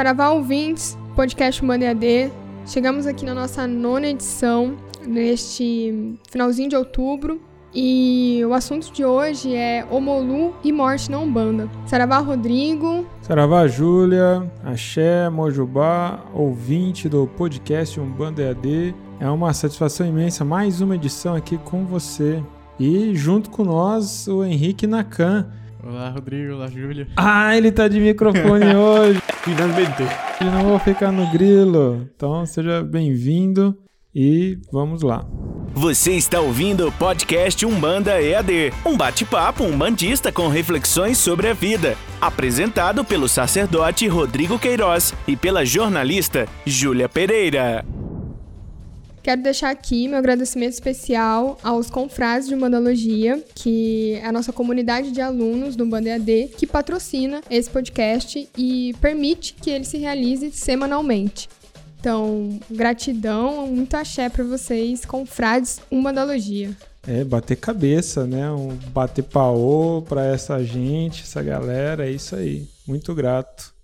Saravá ouvintes, podcast Manda EAD. Chegamos aqui na nossa nona edição, neste finalzinho de outubro. E o assunto de hoje é Omolu e morte na Umbanda. Saravá Rodrigo. Saravá Júlia, Axé, Mojubá, ouvinte do podcast Umbanda EAD. É uma satisfação imensa mais uma edição aqui com você. E junto com nós, o Henrique Nakan. Olá, Rodrigo. Olá, Júlia. Ah, ele tá de microfone hoje. Finalmente. Eu não vou ficar no grilo. Então, seja bem-vindo e vamos lá. Você está ouvindo o podcast Umbanda EAD, um bate-papo umbandista com reflexões sobre a vida, apresentado pelo sacerdote Rodrigo Queiroz e pela jornalista Júlia Pereira. Quero deixar aqui meu agradecimento especial aos confrades de Umbandalogia, que é a nossa comunidade de alunos do Umbanda EAD, que patrocina esse podcast e permite que ele se realize semanalmente. Então, gratidão, muito axé para vocês, confrades Umbandalogia. É, bater cabeça, né? Um bater paô para essa gente, essa galera, é isso aí. Muito grato.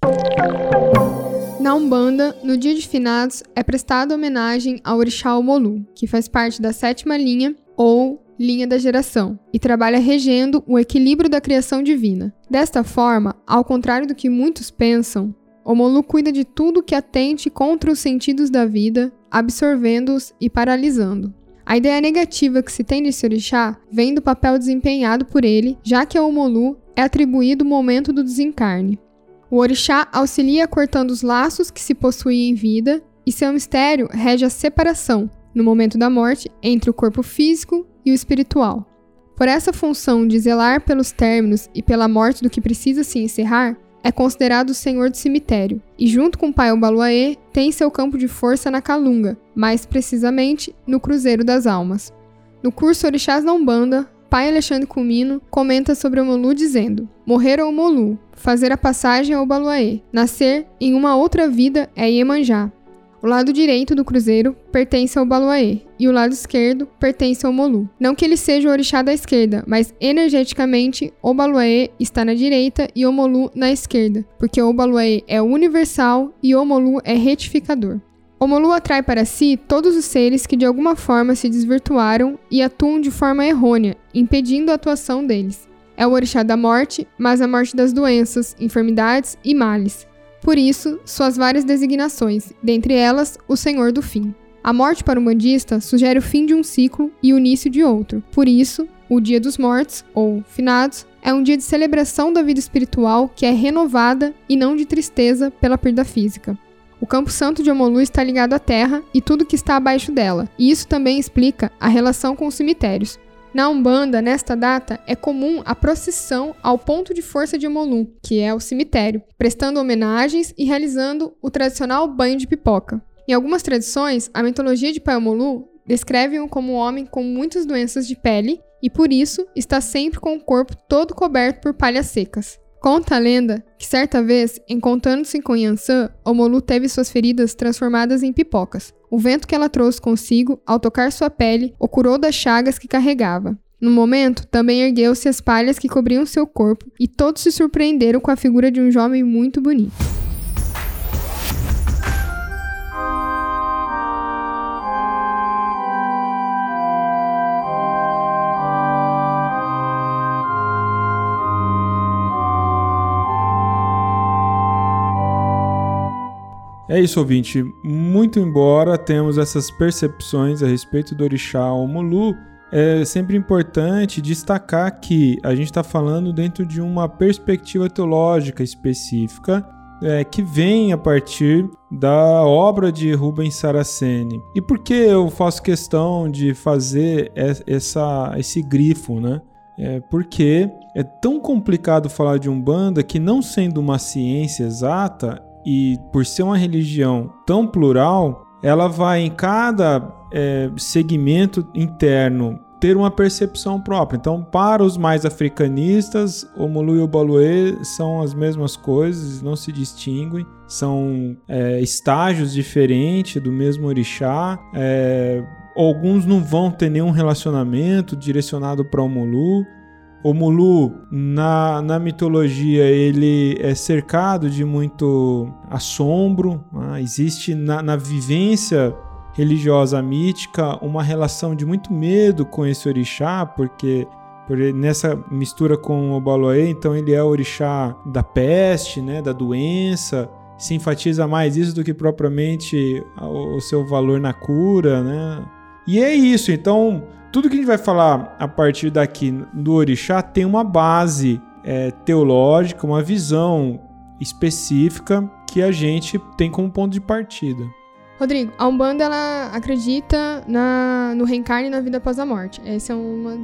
Na Umbanda, no dia de finados, é prestada homenagem ao Orixá Omolu, que faz parte da sétima linha ou linha da geração e trabalha regendo o equilíbrio da criação divina. Desta forma, ao contrário do que muitos pensam, Omolu cuida de tudo que atente contra os sentidos da vida, absorvendo-os e paralisando. A ideia negativa que se tem desse orixá vem do papel desempenhado por ele, já que a Omolu é atribuído o momento do desencarne. O orixá auxilia cortando os laços que se possuem em vida, e seu mistério rege a separação, no momento da morte, entre o corpo físico e o espiritual. Por essa função de zelar pelos términos e pela morte do que precisa se encerrar, é considerado o senhor do cemitério, e junto com o pai Obaluaê, tem seu campo de força na Calunga, mais precisamente no Cruzeiro das Almas. No curso Orixás na Umbanda, pai Alexandre Cumino comenta sobre o Molu dizendo: Morrer ao Molu, fazer a passagem ao Baluaê, nascer em uma outra vida é Iemanjá. O lado direito do cruzeiro pertence ao Baluaê e o lado esquerdo pertence ao Molu. Não que ele seja o orixá da esquerda, mas energeticamente o Baluaê está na direita e o Molu na esquerda, porque o Baluaê é universal e o Molu é retificador. O Molu atrai para si todos os seres que de alguma forma se desvirtuaram e atuam de forma errônea, impedindo a atuação deles. É o orixá da morte, mas a morte das doenças, enfermidades e males. Por isso, suas várias designações, dentre elas, o Senhor do Fim. A morte para o bandista sugere o fim de um ciclo e o início de outro. Por isso, o Dia dos Mortos, ou Finados, é um dia de celebração da vida espiritual que é renovada e não de tristeza pela perda física. O Campo Santo de Omolu está ligado à terra e tudo que está abaixo dela, e isso também explica a relação com os cemitérios. Na Umbanda, nesta data, é comum a procissão ao ponto de força de Omolu, que é o cemitério, prestando homenagens e realizando o tradicional banho de pipoca. Em algumas tradições, a mitologia de Pai Omolu descreve-o como um homem com muitas doenças de pele e, por isso, está sempre com o corpo todo coberto por palhas secas. Conta a lenda que certa vez, encontrando-se com Yansan, Omolu teve suas feridas transformadas em pipocas. O vento que ela trouxe consigo, ao tocar sua pele, o curou das chagas que carregava. No momento, também ergueu-se as palhas que cobriam seu corpo, e todos se surpreenderam com a figura de um jovem muito bonito. É isso, ouvinte. Muito embora temos essas percepções a respeito do orixá Omulu, é sempre importante destacar que a gente está falando dentro de uma perspectiva teológica específica é, que vem a partir da obra de Rubens Saraceni. E por que eu faço questão de fazer essa, esse grifo, né? É porque é tão complicado falar de Umbanda que, não sendo uma ciência exata, e por ser uma religião tão plural, ela vai em cada é, segmento interno ter uma percepção própria. Então, para os mais africanistas, o Mulu e o Baluê são as mesmas coisas, não se distinguem, são é, estágios diferentes do mesmo orixá. É, alguns não vão ter nenhum relacionamento direcionado para o Mulu. O Mulu, na, na mitologia, ele é cercado de muito assombro. Né? Existe na, na vivência religiosa mítica uma relação de muito medo com esse orixá, porque nessa mistura com o Baloé, então ele é o orixá da peste, né, da doença, se enfatiza mais isso do que propriamente o, seu valor na cura, né? E é isso, então tudo que a gente vai falar a partir daqui do orixá tem uma base é, teológica, uma visão específica que a gente tem como ponto de partida. Rodrigo, a Umbanda ela acredita na, no reencarne e na vida após a morte. Esse é um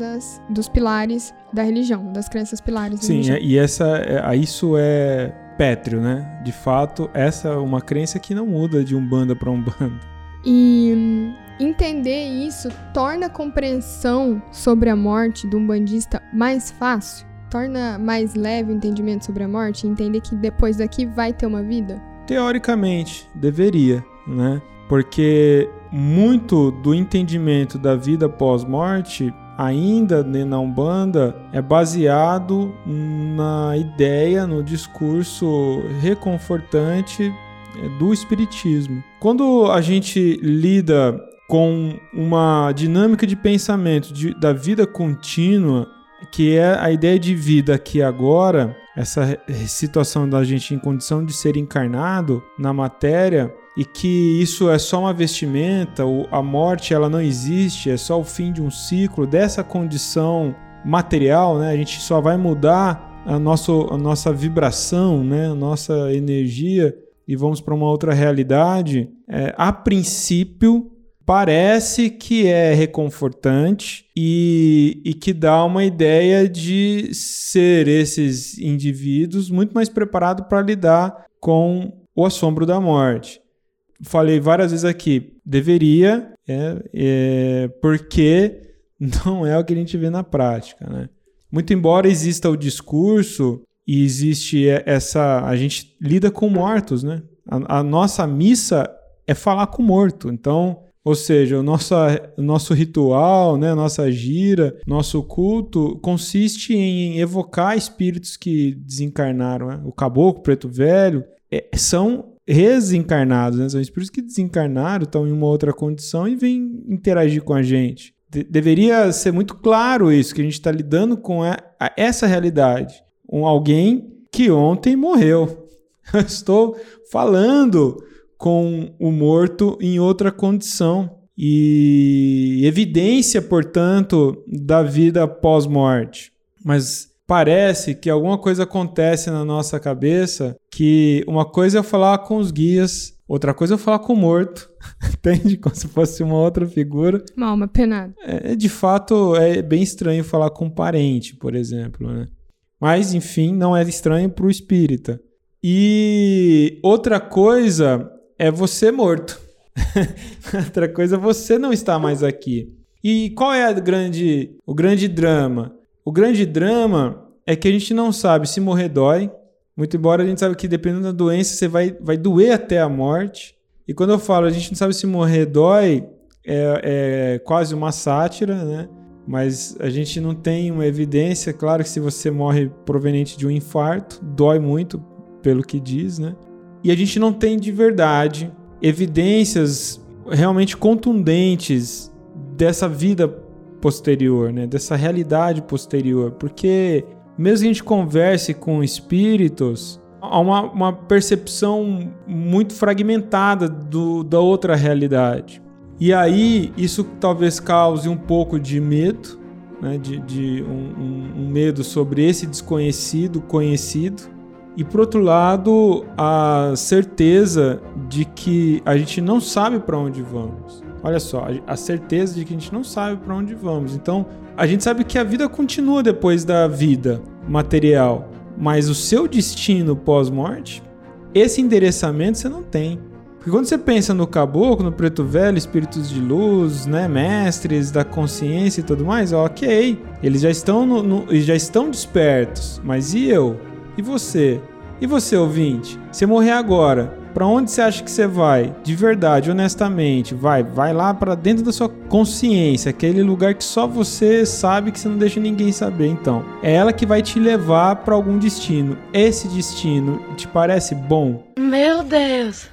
dos pilares da religião, das crenças pilares da Sim, religião. e essa, é, isso é pétreo, né? De fato, essa é uma crença que não muda de Umbanda para Umbanda. E entender isso torna a compreensão sobre a morte do umbandista mais fácil? Torna mais leve o entendimento sobre a morte? Entender que depois daqui vai ter uma vida? Teoricamente, deveria né? Porque muito do entendimento da vida pós-morte ainda na Umbanda é baseado na ideia, no discurso reconfortante é, do espiritismo. Quando a gente lida com uma dinâmica de pensamento de, da vida contínua, que é a ideia de vida aqui agora, essa situação da gente em condição de ser encarnado na matéria, e que isso é só uma vestimenta, a morte ela não existe, é só o fim de um ciclo dessa condição material, né? A gente só vai mudar a, nosso, a nossa vibração, né? A nossa energia e vamos para uma outra realidade. É, a princípio, parece que é reconfortante e, e que dá uma ideia de ser esses indivíduos muito mais preparados para lidar com o assombro da morte falei várias vezes aqui, deveria, é, é, porque não é o que a gente vê na prática, né? Muito embora exista o discurso e existe essa, a gente lida com mortos, né? A, a nossa missa é falar com morto, então ou seja, o nosso, nosso ritual, né, nossa gira, nosso culto consiste em evocar espíritos que desencarnaram. Né? O caboclo, o preto velho, é, são desencarnados, né? São espíritos que desencarnaram, estão em uma outra condição e vêm interagir com a gente. De deveria ser muito claro isso, que a gente está lidando com a, a essa realidade. Um alguém que ontem morreu. Eu estou falando com o morto em outra condição. E evidência, portanto, da vida pós-morte. Mas parece que alguma coisa acontece na nossa cabeça que uma coisa é falar com os guias, outra coisa é falar com o morto, entende? Como se fosse uma outra figura. Uma alma penada. É, de fato, é bem estranho falar com um parente, por exemplo, né? Mas, enfim, não é estranho para o espírita. E outra coisa é você morto. outra coisa é você não estar mais aqui. E qual é grande, o grande drama? O grande drama é que a gente não sabe se morrer dói. Muito embora a gente sabe que dependendo da doença, você vai, vai doer até a morte. E quando eu falo a gente não sabe se morrer dói, é, é quase uma sátira, né? Mas a gente não tem uma evidência. Claro que se você morre proveniente de um infarto, dói muito, pelo que diz, né? E a gente não tem de verdade evidências realmente contundentes dessa vida posterior, né? dessa realidade posterior, porque mesmo que a gente converse com espíritos, há uma, uma percepção muito fragmentada do, da outra realidade. E aí isso talvez cause um pouco de medo, né? de, de um, um, um medo sobre esse desconhecido conhecido. E por outro lado, a certeza de que a gente não sabe para onde vamos. Olha só, a certeza de que a gente não sabe para onde vamos. Então, a gente sabe que a vida continua depois da vida material, mas o seu destino pós-morte, esse endereçamento você não tem. Porque quando você pensa no caboclo, no preto velho, espíritos de luz, né, mestres da consciência e tudo mais, ok, eles já estão no, no, já estão despertos. Mas e eu? E você? E você, ouvinte? Se morrer agora, Para onde você acha que você vai? De verdade, honestamente, vai, vai lá para dentro da sua consciência, aquele lugar que só você sabe que você não deixa ninguém saber. Então, é ela que vai te levar para algum destino. Esse destino te parece bom? Meu Deus.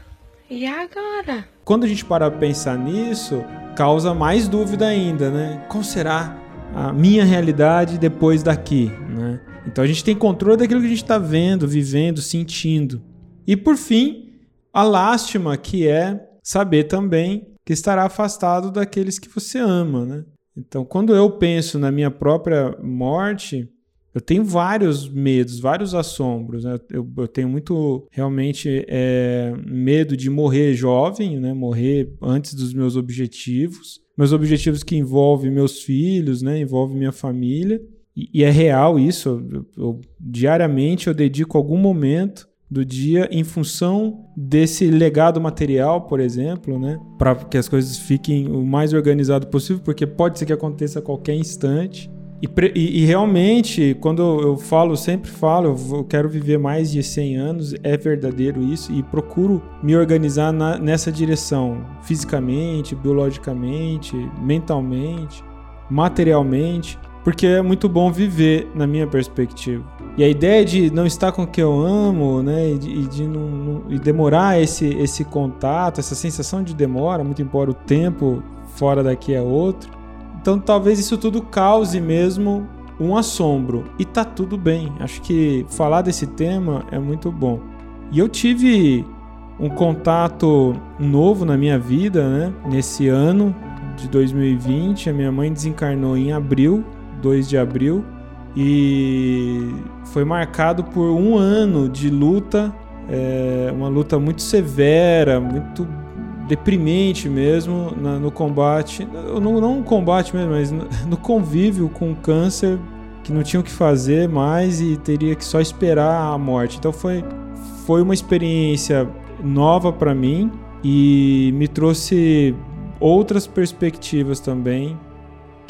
E agora? Quando a gente para pra pensar nisso, causa mais dúvida ainda, né? Qual será a minha realidade depois daqui, né? Então a gente tem controle daquilo que a gente está vendo, vivendo, sentindo. E por fim, a lástima que é saber também que estará afastado daqueles que você ama, né? Então, quando eu penso na minha própria morte, eu tenho vários medos, vários assombros. Né? Eu, eu, tenho muito, realmente, é, medo de morrer jovem, né? morrer antes dos meus objetivos. Meus objetivos que envolvem meus filhos, né? envolvem minha família. E, e é real isso. Eu, eu, diariamente eu dedico algum momento do dia em função desse legado material, por exemplo, né? Para que as coisas fiquem o mais organizado possível, porque pode ser que aconteça a qualquer instante. E, e, e, realmente, quando eu falo, sempre falo, eu quero viver mais de 100 anos, é verdadeiro isso, e procuro me organizar na, nessa direção, fisicamente, biologicamente, mentalmente, materialmente, porque é muito bom viver, na minha perspectiva. E a ideia de não estar com o que eu amo, né, e de, de não, não, e demorar esse, esse contato, essa sensação de demora, muito embora o tempo fora daqui é outro, então talvez isso tudo cause mesmo um assombro. E tá tudo bem. Acho que falar desse tema é muito bom. E eu tive um contato novo na minha vida, né? Nesse ano de 2020, a minha mãe desencarnou em abril, 2 de abril, e foi marcado por um ano de luta, é, uma luta muito severa, muito deprimente mesmo na, no combate, não, não no combate mesmo, mas no, no convívio com o câncer que não tinha o que fazer mais e teria que só esperar a morte. Então foi, foi uma experiência nova para mim e me trouxe outras perspectivas também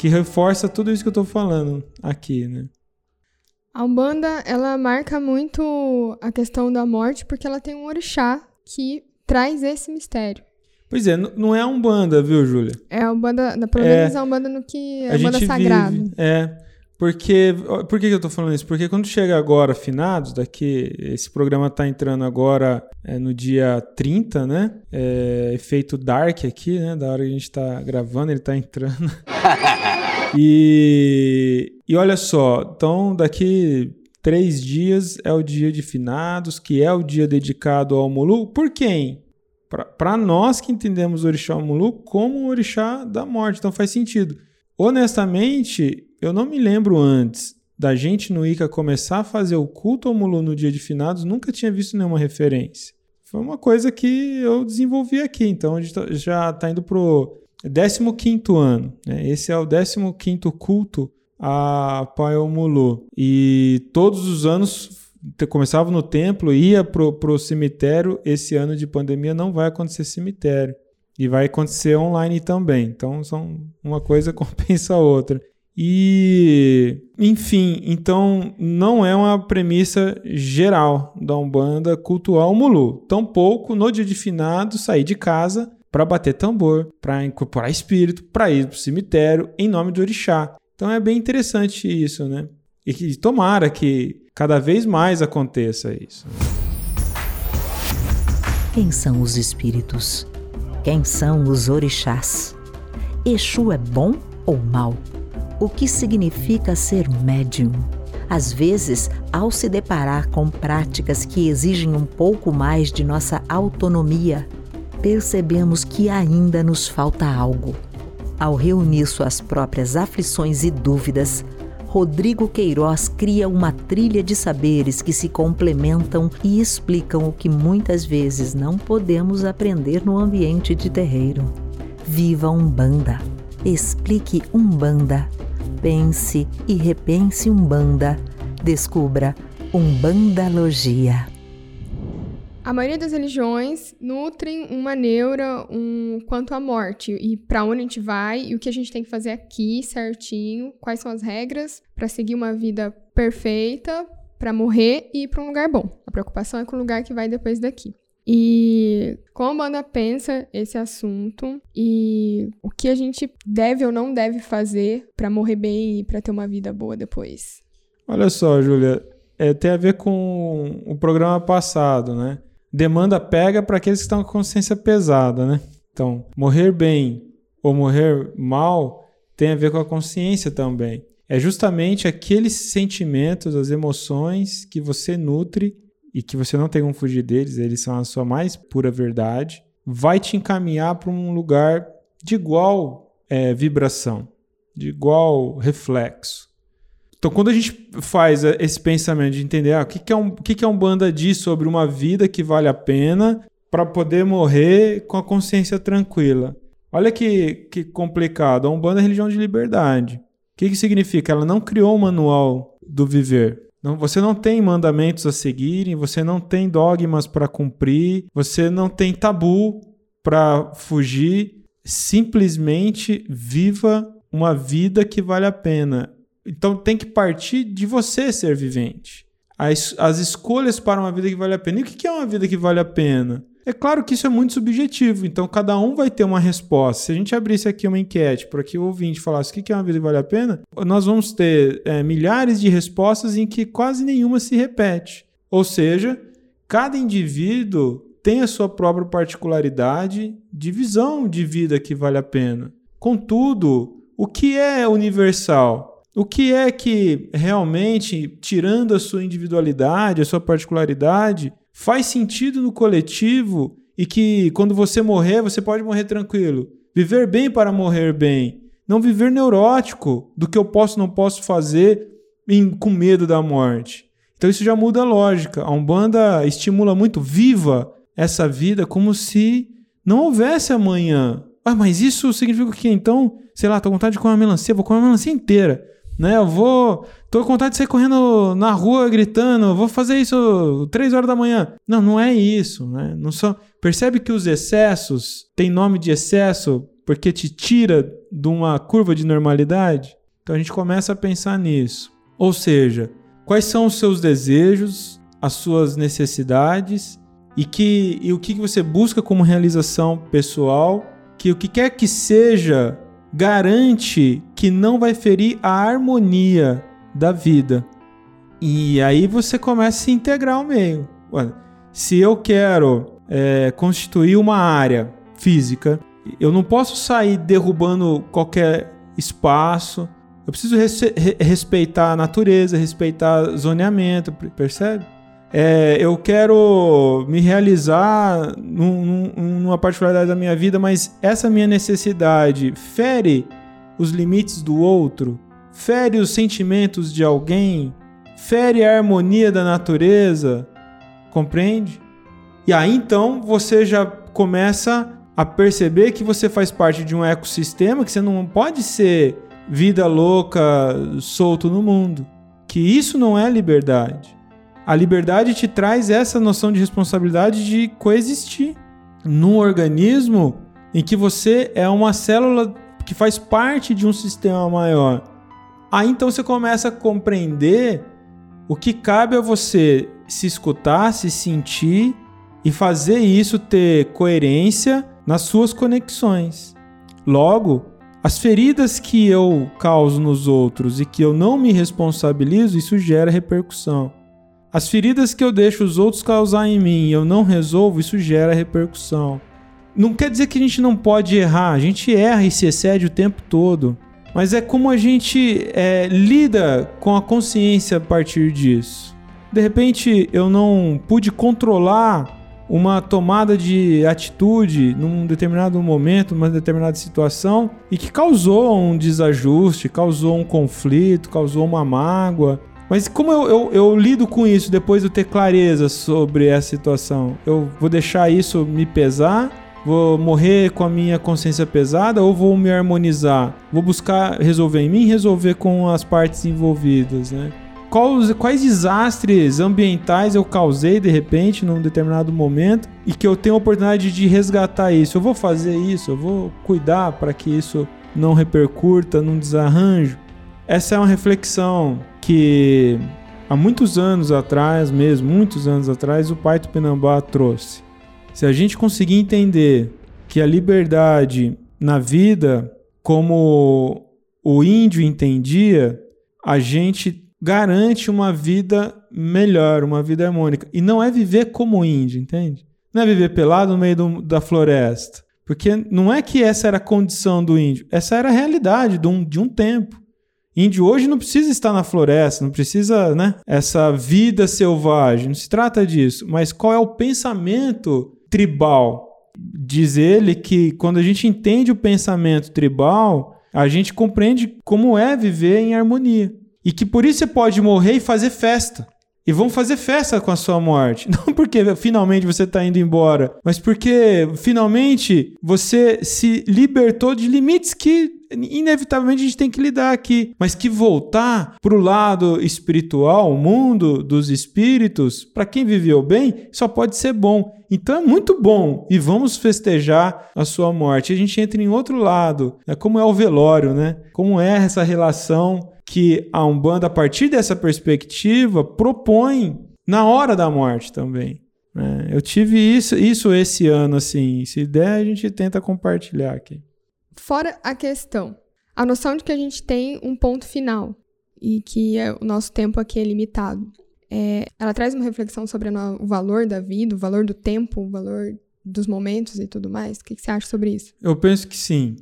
que reforça tudo isso que eu estou falando aqui, né? A Umbanda, ela marca muito a questão da morte porque ela tem um orixá que traz esse mistério. Pois é, não é a Umbanda, viu, Júlia? É a Umbanda, pelo é, menos a Umbanda no que é a Umbanda sagrada. É, porque, por que eu tô falando isso? Porque quando chega agora, finados, daqui, esse programa tá entrando agora é, no dia 30, né? É, efeito dark aqui, né? Da hora que a gente tá gravando, ele tá entrando. e, e olha só, então daqui três dias é o dia de finados, que é o dia dedicado ao Mulu. Por quem? para nós que entendemos o orixá Mulu como o orixá da morte. Então faz sentido. Honestamente, eu não me lembro antes da gente no Ica começar a fazer o culto ao Mulu no dia de finados, nunca tinha visto nenhuma referência. Foi uma coisa que eu desenvolvi aqui. Então a gente tá, já está indo pro 15 ano. Né? Esse é o 15 culto a Pai Mulu. E todos os anos começava no templo, ia pro, pro cemitério. Esse ano de pandemia não vai acontecer cemitério. E vai acontecer online também. Então, são uma coisa compensa a outra. E, enfim, então não é uma premissa geral da Umbanda cultuar o Mulu. Tampouco no dia de finado sair de casa para bater tambor, para incorporar espírito, para ir para o cemitério em nome do orixá. Então é bem interessante isso, né? E que tomara que cada vez mais aconteça isso. Quem são os espíritos? Quem são os orixás? Exu é bom ou mal? O que significa ser médium? Às vezes, ao se deparar com práticas que exigem um pouco mais de nossa autonomia, percebemos que ainda nos falta algo. Ao reunir suas próprias aflições e dúvidas, Rodrigo Queiroz cria uma trilha de saberes que se complementam e explicam o que muitas vezes não podemos aprender no ambiente de terreiro. Viva Umbanda! Explique Umbanda. Pense e repense Umbanda. Descubra Umbandalogia. A maioria das religiões nutrem uma neura um, quanto à morte e para onde a gente vai e o que a gente tem que fazer aqui certinho, quais são as regras para seguir uma vida perfeita, para morrer e ir para um lugar bom. A preocupação é com o lugar que vai depois daqui. e como a banda pensa esse assunto e o que a gente deve ou não deve fazer para morrer bem e para ter uma vida boa depois. Olha só, Júlia, é, tem a ver com o programa passado, né? Demanda pega para aqueles que estão com consciência pesada, né? Então, morrer bem ou morrer mal tem a ver com a consciência também. É justamente aqueles sentimentos, as emoções que você nutre e que você não tem como fugir deles, eles são a sua mais pura verdade, vai te encaminhar para um lugar de igual é, vibração, de igual reflexo. Então, quando a gente faz esse pensamento de entender ah, o que, que, é um, o que, que é um banda diz sobre uma vida que vale a pena para poder morrer com a consciência tranquila. Olha que, que complicado. A Umbanda é religião de liberdade. O que, que significa? Ela não criou um manual do viver. Não, você não tem mandamentos a seguirem, você não tem dogmas para cumprir, você não tem tabu para fugir. Simplesmente viva uma vida que vale a pena. Então tem que partir de você ser vivente. As, as escolhas para uma vida que vale a pena. E o que é uma vida que vale a pena? É claro que isso é muito subjetivo, então cada um vai ter uma resposta. Se a gente abrisse aqui uma enquete para que o ouvinte falasse o que é uma vida que vale a pena, nós vamos ter é, milhares de respostas em que quase nenhuma se repete. Ou seja, cada indivíduo tem a sua própria particularidade de visão de vida que vale a pena. Contudo, o que é universal? O que é que realmente, tirando a sua individualidade, a sua particularidade, faz sentido no coletivo e que quando você morrer, você pode morrer tranquilo. Viver bem para morrer bem. Não viver neurótico do que eu posso não posso fazer em, com medo da morte. Então isso já muda a lógica. A Umbanda estimula muito viva essa vida como se não houvesse amanhã. Ah, mas isso significa que então, sei lá, tô com vontade de comer uma melancia, vou comer uma melancia inteira né? Eu vou. Tô com vontade de sair correndo na rua gritando, vou fazer isso três horas da manhã. Não, não é isso, né? Não só percebe que os excessos têm nome de excesso porque te tira de uma curva de normalidade. Então a gente começa a pensar nisso. Ou seja, quais são os seus desejos, as suas necessidades e que e o que você busca como realização pessoal, que o que quer que seja garante que não vai ferir a harmonia da vida. E aí você começa a se integrar ao meio. se eu quero é, constituir uma área física, eu não posso sair derrubando qualquer espaço. Eu preciso res respeitar a natureza, respeitar zoneamento, percebe? É, eu quero me realizar num, num, numa particularidade da minha vida, mas essa minha necessidade fere os limites do outro, fere os sentimentos de alguém, fere a harmonia da natureza, compreende? E aí então você já começa a perceber que você faz parte de um ecossistema, que você não pode ser vida louca solto no mundo, que isso não é liberdade. A liberdade te traz essa noção de responsabilidade de coexistir num organismo em que você é uma célula que faz parte de um sistema maior. Aí então você começa a compreender o que cabe a você se escutar, se sentir e fazer isso ter coerência nas suas conexões. Logo, as feridas que eu causo nos outros e que eu não me responsabilizo, isso gera repercussão. As feridas que eu deixo os outros causar em mim e eu não resolvo, isso gera repercussão. Não quer dizer que a gente não pode errar, a gente erra e se excede o tempo todo. Mas é como a gente é, lida com a consciência a partir disso. De repente eu não pude controlar uma tomada de atitude num determinado momento, numa determinada situação e que causou um desajuste, causou um conflito, causou uma mágoa. Mas como eu, eu, eu, lido com isso depois de eu ter clareza sobre essa situação? Eu vou deixar isso me pesar? Vou morrer com a minha consciência pesada ou vou me harmonizar? Vou buscar resolver em mim resolver com as partes envolvidas, né? Quais, quais desastres ambientais eu causei de repente num determinado momento e que eu tenho a oportunidade de resgatar isso? Eu vou fazer isso, eu vou cuidar para que isso não repercuta num desarranjo? Essa é uma reflexão que há muitos anos atrás, mesmo muitos anos atrás, o pai Tupinambá trouxe. Se a gente conseguir entender que a liberdade na vida, como o índio entendia, a gente garante uma vida melhor, uma vida harmônica. E não é viver como índio, entende? Não é viver pelado no meio do, da floresta. Porque não é que essa era a condição do índio, essa era a realidade de um, de um tempo. Índio hoje não precisa estar na floresta, não precisa, né? Essa vida selvagem, não se trata disso. Mas qual é o pensamento tribal? Diz ele que quando a gente entende o pensamento tribal, a gente compreende como é viver em harmonia. E que por isso você pode morrer e fazer festa. E vão fazer festa com a sua morte. Não porque finalmente você está indo embora, mas porque finalmente você se libertou de limites que inevitavelmente a gente tem que lidar aqui. Mas que voltar para o lado espiritual, o mundo dos espíritos, para quem viveu bem, só pode ser bom. Então é muito bom e vamos festejar a sua morte. A gente entra em outro lado, né? como é o velório, né? Como é essa relação que a Umbanda, a partir dessa perspectiva, propõe na hora da morte também. Né? Eu tive isso, isso esse ano, assim. Se der, a gente tenta compartilhar aqui. Fora a questão, a noção de que a gente tem um ponto final e que é, o nosso tempo aqui é limitado. É, ela traz uma reflexão sobre o valor da vida, o valor do tempo, o valor dos momentos e tudo mais. O que, que você acha sobre isso? Eu penso que sim.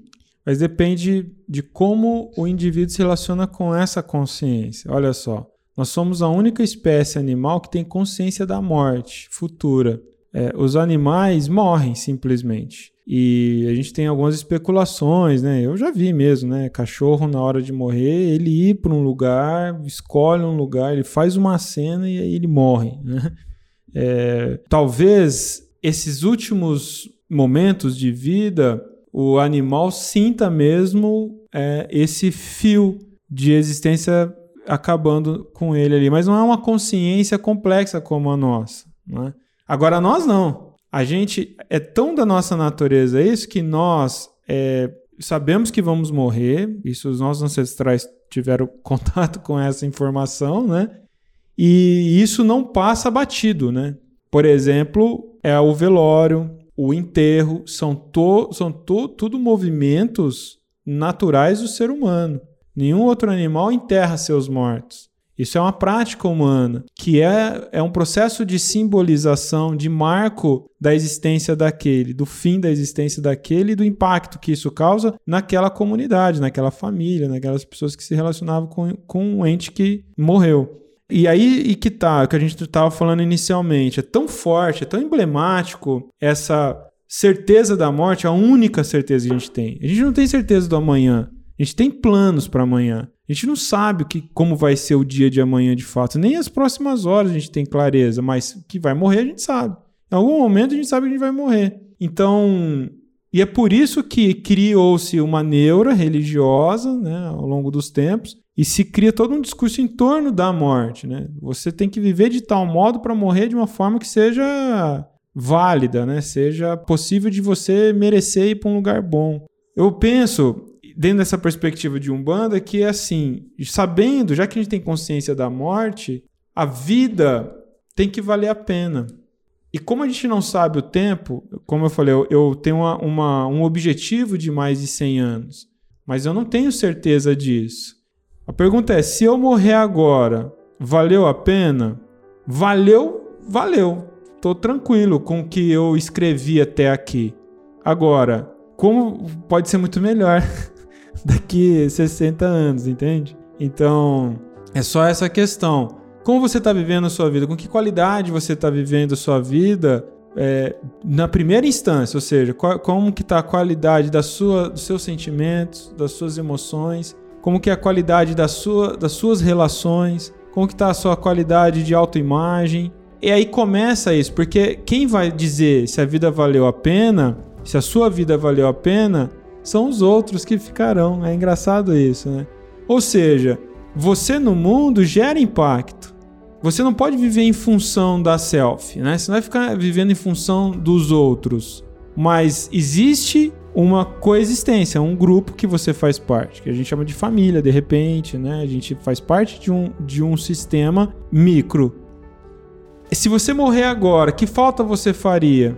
Mas depende de como o indivíduo se relaciona com essa consciência. Olha só, nós somos a única espécie animal que tem consciência da morte futura. É, os animais morrem simplesmente. E a gente tem algumas especulações, né? Eu já vi mesmo, né? Cachorro, na hora de morrer, ele ir para um lugar, escolhe um lugar, ele faz uma cena e aí ele morre, né? É, talvez esses últimos momentos de vida o animal sinta mesmo é, esse fio de existência acabando com ele ali. Mas não é uma consciência complexa como a nossa. Né? Agora, nós não. A gente é tão da nossa natureza isso que nós é, sabemos que vamos morrer. Isso os nossos ancestrais tiveram contato com essa informação, né? E isso não passa batido, né? Por exemplo, é o velório, o enterro, são, to, são to, tudo movimentos naturais do ser humano. Nenhum outro animal enterra seus mortos. Isso é uma prática humana, que é, é um processo de simbolização, de marco da existência daquele, do fim da existência daquele e do impacto que isso causa naquela comunidade, naquela família, naquelas pessoas que se relacionavam com, com um ente que morreu. E aí e que tá, o que a gente estava falando inicialmente, é tão forte, é tão emblemático essa certeza da morte, a única certeza que a gente tem. A gente não tem certeza do amanhã. A gente tem planos para amanhã. A gente não sabe que, como vai ser o dia de amanhã de fato. Nem as próximas horas a gente tem clareza, mas que vai morrer a gente sabe. Em algum momento a gente sabe que a gente vai morrer. Então, e é por isso que criou-se uma neura religiosa né, ao longo dos tempos e se cria todo um discurso em torno da morte. Né? Você tem que viver de tal modo para morrer de uma forma que seja válida, né? seja possível de você merecer ir para um lugar bom. Eu penso, dentro dessa perspectiva de Umbanda, que é assim, sabendo, já que a gente tem consciência da morte, a vida tem que valer a pena. E como a gente não sabe o tempo, como eu falei, eu, eu tenho uma, uma, um objetivo de mais de 100 anos, mas eu não tenho certeza disso. A pergunta é: se eu morrer agora, valeu a pena? Valeu, valeu. Tô tranquilo com o que eu escrevi até aqui. Agora, como pode ser muito melhor daqui 60 anos, entende? Então, é só essa questão. Como você está vivendo a sua vida? Com que qualidade você está vivendo a sua vida? É, na primeira instância, ou seja, qual, como que está a qualidade da sua, dos seus sentimentos, das suas emoções como que é a qualidade da sua, das suas relações, como que está a sua qualidade de autoimagem. E aí começa isso, porque quem vai dizer se a vida valeu a pena, se a sua vida valeu a pena, são os outros que ficarão. É engraçado isso, né? Ou seja, você no mundo gera impacto. Você não pode viver em função da self, né? Você não vai ficar vivendo em função dos outros. Mas existe uma coexistência, um grupo que você faz parte, que a gente chama de família, de repente, né? A gente faz parte de um, de um sistema micro. Se você morrer agora, que falta você faria?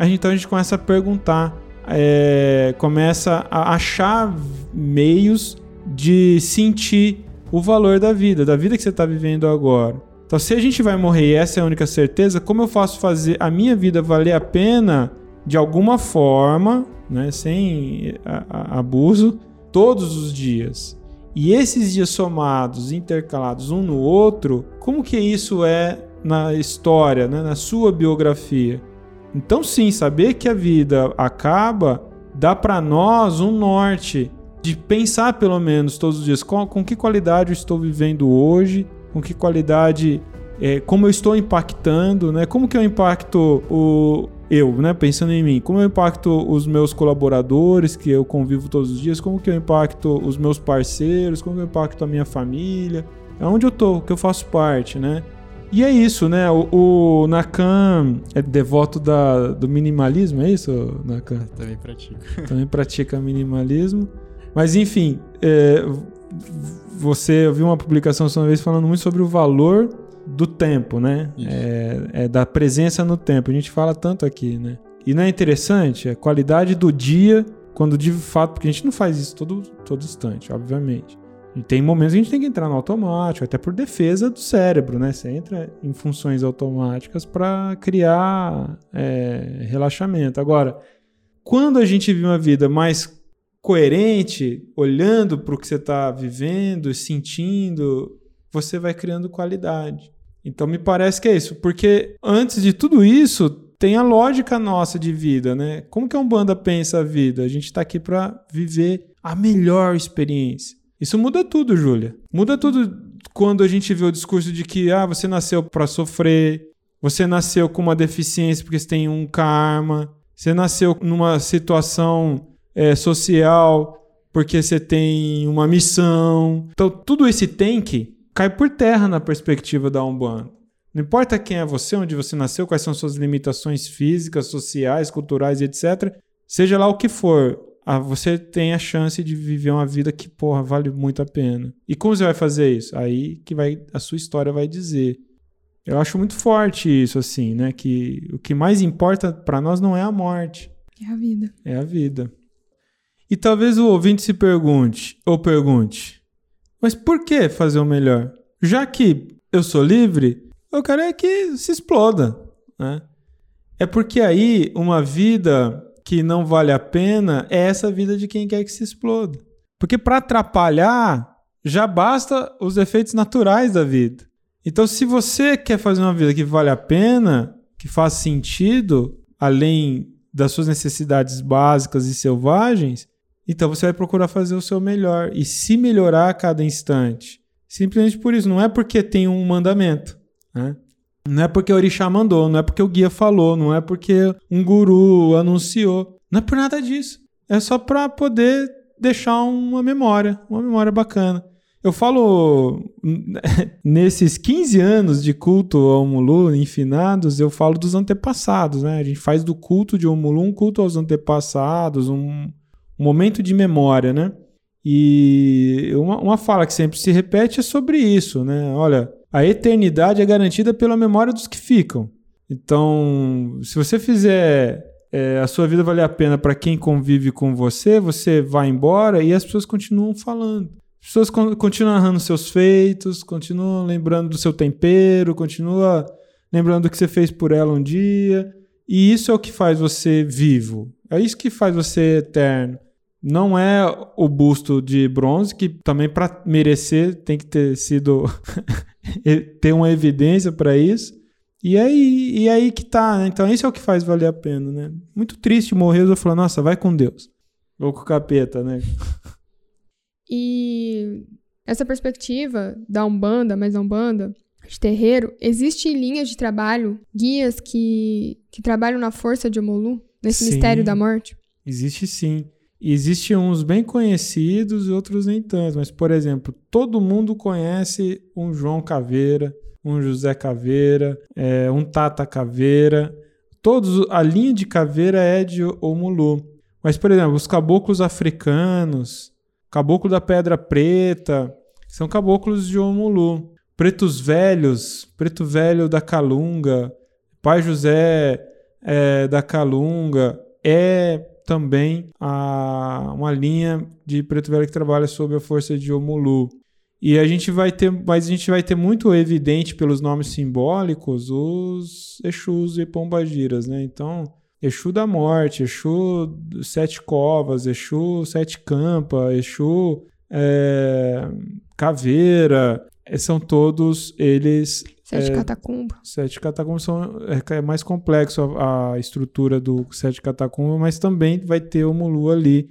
a gente, então a gente começa a perguntar, é, começa a achar meios de sentir o valor da vida, da vida que você está vivendo agora. Então, se a gente vai morrer e essa é a única certeza, como eu faço fazer a minha vida valer a pena de alguma forma, né, sem a, a, abuso, todos os dias? E esses dias somados, intercalados um no outro, como que isso é na história, né, na sua biografia? Então, sim, saber que a vida acaba dá para nós um norte de pensar pelo menos todos os dias com, com que qualidade eu estou vivendo hoje, com que qualidade, é, como eu estou impactando, né? Como que eu impacto o eu, né? Pensando em mim, como eu impacto os meus colaboradores que eu convivo todos os dias, como que eu impacto os meus parceiros, como eu impacto a minha família, é onde eu tô, que eu faço parte, né? E é isso, né? O, o Nakam é devoto da, do minimalismo, é isso, Nakam? Também pratico. Também pratica minimalismo. Mas enfim, é, você viu uma publicação uma vez falando muito sobre o valor do tempo, né? É, é, da presença no tempo. A gente fala tanto aqui, né? E não é interessante a qualidade do dia, quando de fato, porque a gente não faz isso todo, todo instante, obviamente. E tem momentos que a gente tem que entrar no automático, até por defesa do cérebro, né? Você entra em funções automáticas para criar é, relaxamento. Agora, quando a gente vive uma vida mais coerente, olhando para o que você está vivendo, sentindo, você vai criando qualidade. Então me parece que é isso, porque antes de tudo isso tem a lógica nossa de vida, né? Como que a Umbanda pensa a vida? A gente está aqui para viver a melhor experiência. Isso muda tudo, Júlia. Muda tudo quando a gente vê o discurso de que ah, você nasceu para sofrer, você nasceu com uma deficiência porque você tem um karma, você nasceu numa situação é, social, porque você tem uma missão. Então, tudo esse tem que cai por terra na perspectiva da Umbanda. Não importa quem é você, onde você nasceu, quais são suas limitações físicas, sociais, culturais, etc. Seja lá o que for, você tem a chance de viver uma vida que, porra, vale muito a pena. E como você vai fazer isso? Aí que vai a sua história vai dizer. Eu acho muito forte isso, assim, né? Que o que mais importa para nós não é a morte. É a vida. É a vida. E talvez o ouvinte se pergunte, ou pergunte, mas por que fazer o melhor? Já que eu sou livre, eu quero é que se exploda. Né? É porque aí uma vida que não vale a pena é essa vida de quem quer que se exploda. Porque para atrapalhar, já basta os efeitos naturais da vida. Então, se você quer fazer uma vida que vale a pena, que faz sentido, além das suas necessidades básicas e selvagens, então você vai procurar fazer o seu melhor e se melhorar a cada instante. Simplesmente por isso. Não é porque tem um mandamento. Né? Não é porque o orixá mandou, não é porque o guia falou, não é porque um guru anunciou. Não é por nada disso. É só para poder deixar uma memória, uma memória bacana. Eu falo, nesses 15 anos de culto ao Mulu, infinados, eu falo dos antepassados, né? A gente faz do culto de Omulu um culto aos antepassados, um, um momento de memória, né? E uma, uma fala que sempre se repete é sobre isso, né? Olha, a eternidade é garantida pela memória dos que ficam. Então, se você fizer é, a sua vida valer a pena para quem convive com você, você vai embora e as pessoas continuam falando. As pessoas con continuam narrando seus feitos, continuam lembrando do seu tempero, continuam lembrando do que você fez por ela um dia. E isso é o que faz você vivo. É isso que faz você eterno. Não é o busto de bronze, que também para merecer tem que ter sido. ter uma evidência para isso. E aí, e aí que tá, né? Então isso é o que faz valer a pena, né? Muito triste morrer, eu falo, nossa, vai com Deus. Ou com o capeta, né? E essa perspectiva da Umbanda, mas a Umbanda, de terreiro, existem linhas de trabalho, guias que, que trabalham na força de Omolu, nesse sim, mistério da morte? Existe sim. Existem uns bem conhecidos e outros nem tanto, mas, por exemplo, todo mundo conhece um João Caveira, um José Caveira, é, um Tata Caveira. Todos, a linha de Caveira é de Omulu. Mas, por exemplo, os caboclos africanos, caboclo da Pedra Preta, são caboclos de Omulu. Pretos Velhos, Preto Velho da Calunga, Pai José é, da Calunga é também a, uma linha de Preto Velho que trabalha sob a força de Omulu. E a gente vai ter, mas a gente vai ter muito evidente pelos nomes simbólicos os Exus e Pombagiras, né? Então, Exu da morte, Exu sete covas, Exu sete campa, Exu é, caveira, são todos eles Sete é, catacumbas. Sete catacumbas são, é, é mais complexo a, a, estrutura do sete catacumbas, mas também vai ter o Mulu ali.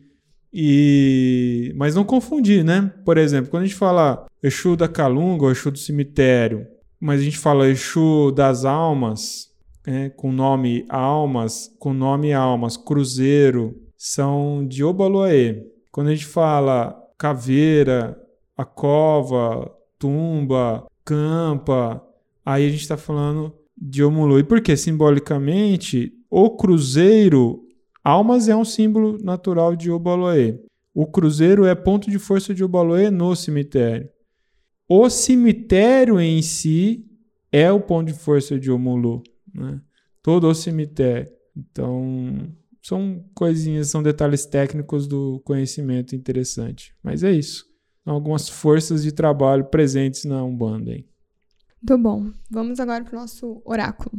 E mas não confundir, né? Por exemplo, quando a gente fala Exu da Calunga ou Exu do cemitério, mas a gente fala Exu das almas, né, com nome almas, com nome almas, cruzeiro, são de Obaluaê. Quando a gente fala caveira, a cova, tumba, campa, aí a gente está falando de Omulu. E por quê? Simbolicamente, o cruzeiro, almas é um símbolo natural de Obaloê. O cruzeiro é ponto de força de Obaloê no cemitério. O cemitério em si é o ponto de força de Omulu. Né? Todo o cemitério. Então, são coisinhas, são detalhes técnicos do conhecimento interessante. Mas é isso. São algumas forças de trabalho presentes na Umbanda. Hein? Muito bom. Vamos agora para o nosso oráculo.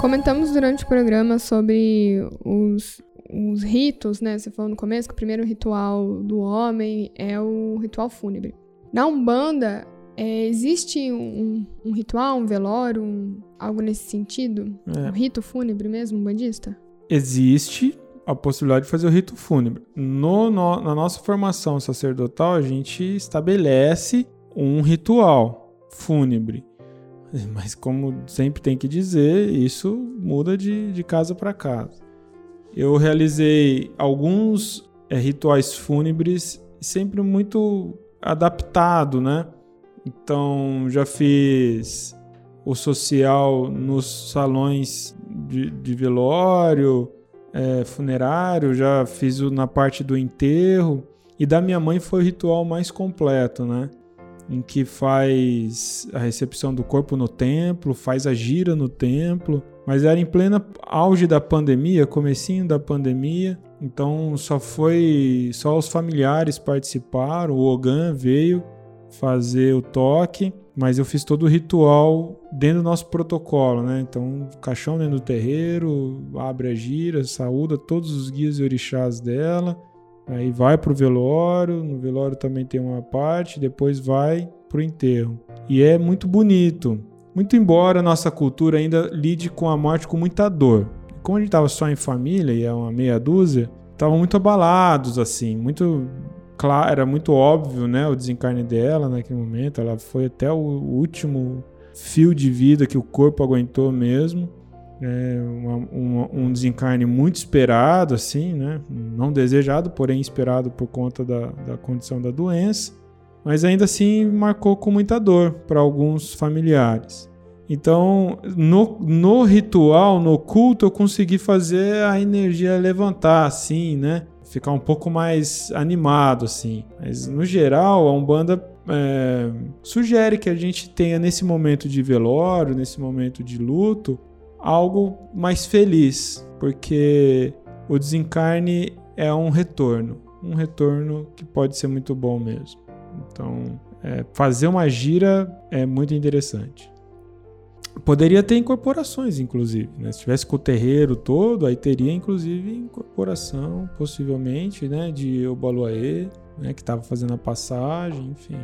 Comentamos durante o programa sobre os, os ritos, né? Você falou no começo que o primeiro ritual do homem é o ritual fúnebre. Na Umbanda, é, existe um, um, ritual, um velório, um, algo nesse sentido? É. Um rito fúnebre mesmo, um bandista? Existe, a possibilidade de fazer o rito fúnebre. No, no, na nossa formação sacerdotal, a gente estabelece um ritual fúnebre. Mas, como sempre tem que dizer, isso muda de, de casa para casa. Eu realizei alguns é, rituais fúnebres sempre muito adaptado, né? Então, já fiz o social nos salões de, de velório, é, funerário, já fiz na parte do enterro. E da minha mãe foi o ritual mais completo, né? Em que faz a recepção do corpo no templo, faz a gira no templo. Mas era em plena auge da pandemia, comecinho da pandemia. Então só foi. Só os familiares participaram. O Ogan veio fazer o toque mas eu fiz todo o ritual dentro do nosso protocolo, né? Então, caixão dentro do terreiro, abre a gira, saúda todos os guias e orixás dela, aí vai pro velório, no velório também tem uma parte, depois vai pro enterro. E é muito bonito. Muito embora a nossa cultura ainda lide com a morte com muita dor. Como a gente estava só em família e é uma meia dúzia, estavam muito abalados assim, muito claro, era muito óbvio, né, o desencarne dela naquele momento. Ela foi até o último fio de vida que o corpo aguentou mesmo. É uma, uma, um desencarne muito esperado, assim, né? Não desejado, porém esperado por conta da, da condição da doença. Mas ainda assim marcou com muita dor para alguns familiares. Então, no, no ritual, no culto, eu consegui fazer a energia levantar, assim, né? Ficar um pouco mais animado, assim. Mas no geral, a Umbanda é, sugere que a gente tenha nesse momento de velório, nesse momento de luto, algo mais feliz, porque o desencarne é um retorno, um retorno que pode ser muito bom mesmo. Então, é, fazer uma gira é muito interessante. Poderia ter incorporações, inclusive. Né? Se tivesse com o terreiro todo, aí teria, inclusive, incorporação, possivelmente, né? De Obaluaê, né? Que estava fazendo a passagem, enfim.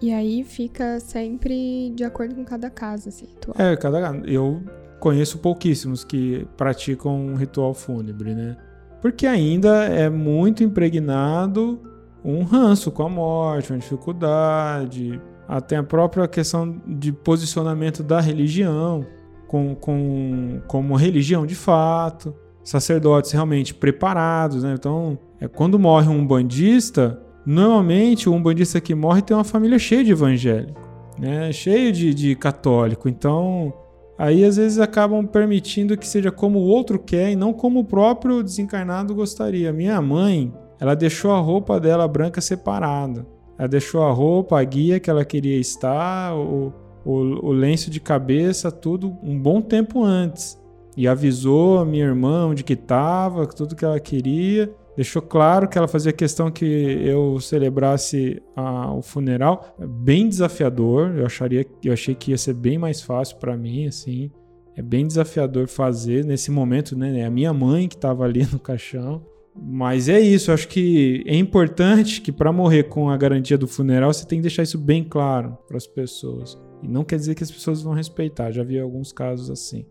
E aí fica sempre de acordo com cada casa, esse ritual. É, cada Eu conheço pouquíssimos que praticam um ritual fúnebre, né? Porque ainda é muito impregnado um ranço com a morte, uma dificuldade, até a própria questão de posicionamento da religião com, com, como religião de fato, sacerdotes realmente preparados, né? Então, é, quando morre um bandista, normalmente um bandista que morre tem uma família cheia de evangélico, né? Cheio de, de católico. Então, aí às vezes acabam permitindo que seja como o outro quer e não como o próprio desencarnado gostaria. Minha mãe, ela deixou a roupa dela branca separada. Ela deixou a roupa, a guia que ela queria estar, o, o, o lenço de cabeça, tudo um bom tempo antes. E avisou a minha irmã onde que estava, tudo que ela queria. Deixou claro que ela fazia questão que eu celebrasse a, o funeral. É bem desafiador. Eu acharia, eu achei que ia ser bem mais fácil para mim, assim. É bem desafiador fazer nesse momento, né? É a minha mãe que estava ali no caixão. Mas é isso, eu acho que é importante que para morrer com a garantia do funeral, você tem que deixar isso bem claro para as pessoas. E não quer dizer que as pessoas vão respeitar, já vi alguns casos assim.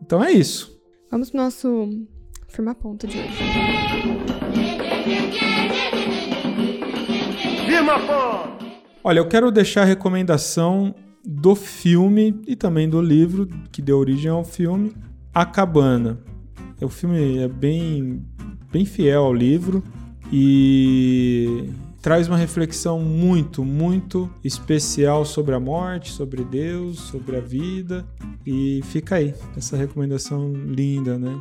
Então é isso. Vamos pro nosso firma ponto de hoje. Firma ponto! Olha, eu quero deixar a recomendação do filme e também do livro que deu origem ao filme, A Cabana. O filme é bem, bem fiel ao livro e traz uma reflexão muito, muito especial sobre a morte, sobre Deus, sobre a vida. E fica aí, essa recomendação linda, né?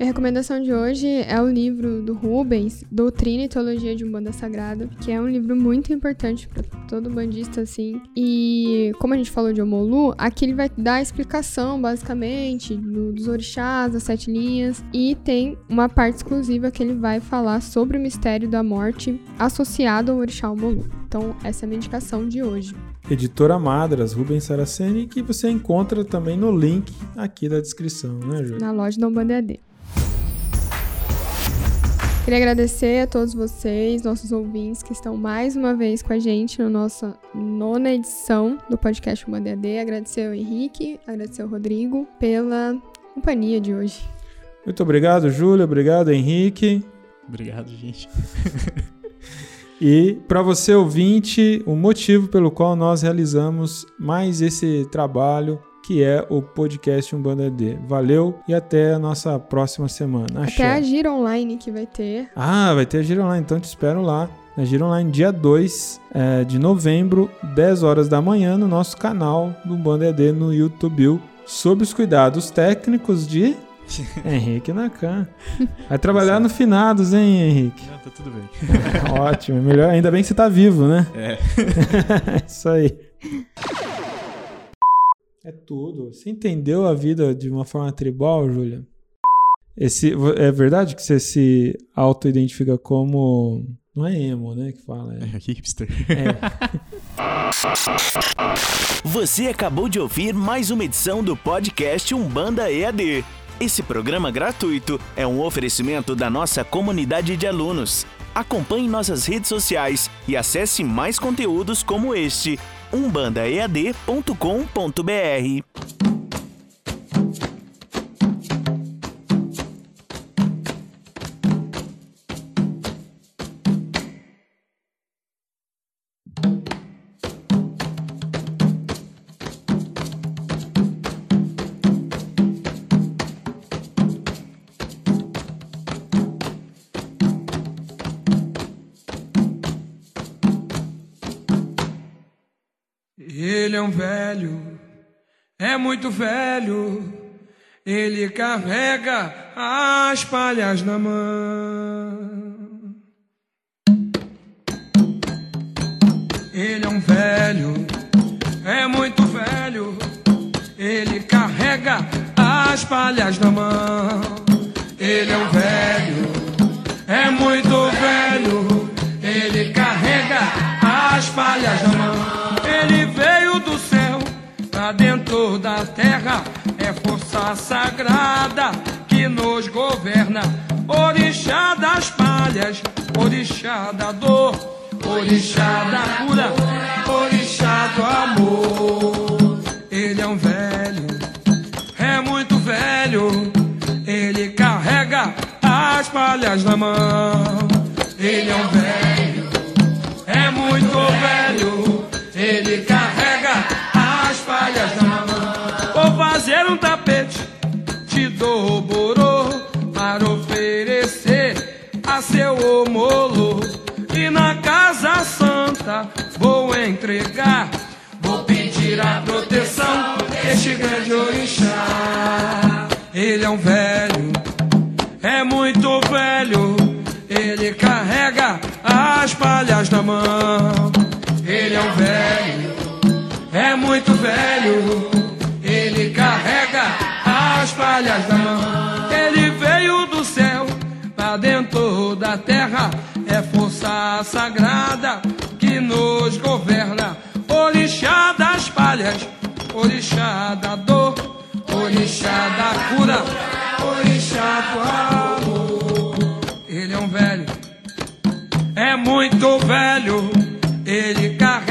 A recomendação de hoje é o livro do Rubens, Doutrina e Teologia de Umbanda Sagrada, que é um livro muito importante para todo bandista, assim. E como a gente falou de Omolu, aqui ele vai dar a explicação, basicamente, do, dos orixás, das sete linhas, e tem uma parte exclusiva que ele vai falar sobre o mistério da morte associado ao orixá Omolu. Então, essa é a minha indicação de hoje. Editora Madras, Rubens Saraceni, que você encontra também no link aqui da descrição, né, Júlia? Na loja da Umbanda EAD. Queria agradecer a todos vocês, nossos ouvintes, que estão mais uma vez com a gente na nossa nona edição do podcast Umbanda EAD. Agradecer ao Henrique, agradecer ao Rodrigo pela companhia de hoje. Muito obrigado, Júlia. Obrigado, Henrique. Obrigado, gente. E para você ouvinte, o motivo pelo qual nós realizamos mais esse trabalho que é o podcast Umbanda D. Valeu e até a nossa próxima semana. Axé. Até a gira online que vai ter. Ah, vai ter a gira online, então te espero lá. Na gira online, dia 2 é, de novembro, 10 horas da manhã, no nosso canal do Umbanda ED no YouTube, sob os cuidados técnicos de Henrique Nakan. Vai trabalhar no Finados, hein, Henrique? Não, tá tudo bem. Ótimo, melhor. Ainda bem que você tá vivo, né? É. Isso aí. É tudo. Você entendeu a vida de uma forma tribal, Júlia? Esse, é verdade que você se auto-identifica como. Não é emo, né? Que fala. É, É hipster. é. Você acabou de ouvir mais uma edição do podcast Umbanda EAD. Esse programa gratuito é um oferecimento da nossa comunidade de alunos. Acompanhe nossas redes sociais e acesse mais conteúdos como este umbandaead.com.br. muito velho. Ele carrega as palhas na mão. Ele é um velho, é muito velho. Ele carrega as palhas na mão. Ele é um velho, é muito velho. Ele carrega as palhas na mão. Ele veio do céu dentro da terra. É força sagrada que nos governa. Orixá das palhas, orixá da dor, orixá da cura, orixá do amor. Ele é um velho, é muito velho. Ele carrega as palhas na mão. Ele é um velho, é muito velho. Ele carrega as palhas na mão. Vou fazer um tapete de doborô para oferecer a seu homolo. E na casa santa vou entregar. Vou pedir a proteção deste grande orixá. Ele é um velho, é muito velho. Ele carrega as palhas na mão. Ele é um velho, é muito velho. Ele carrega as palhas da mão. Ele veio do céu pra dentro da terra. É força sagrada que nos governa. Orixá das palhas, orixá da dor, orixá da cura, orixá do amor. Ele é um velho, é muito velho. Ele carrega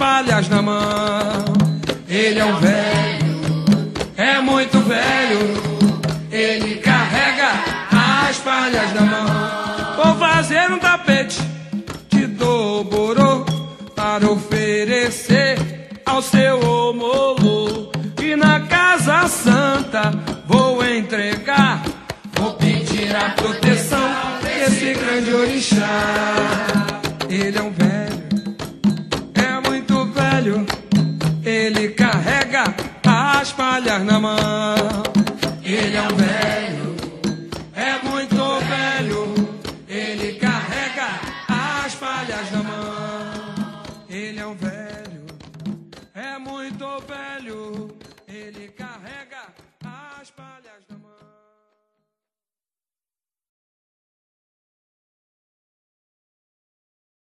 palhas na mão. Ele é um velho, é muito velho. Ele carrega as palhas na mão. Vou fazer um tapete de doborô para oferecer ao seu homolo. E na casa santa vou entregar, vou pedir a proteção desse grande orixá. Ele é um velho, Ele carrega as palhas na mão. Ele é um velho,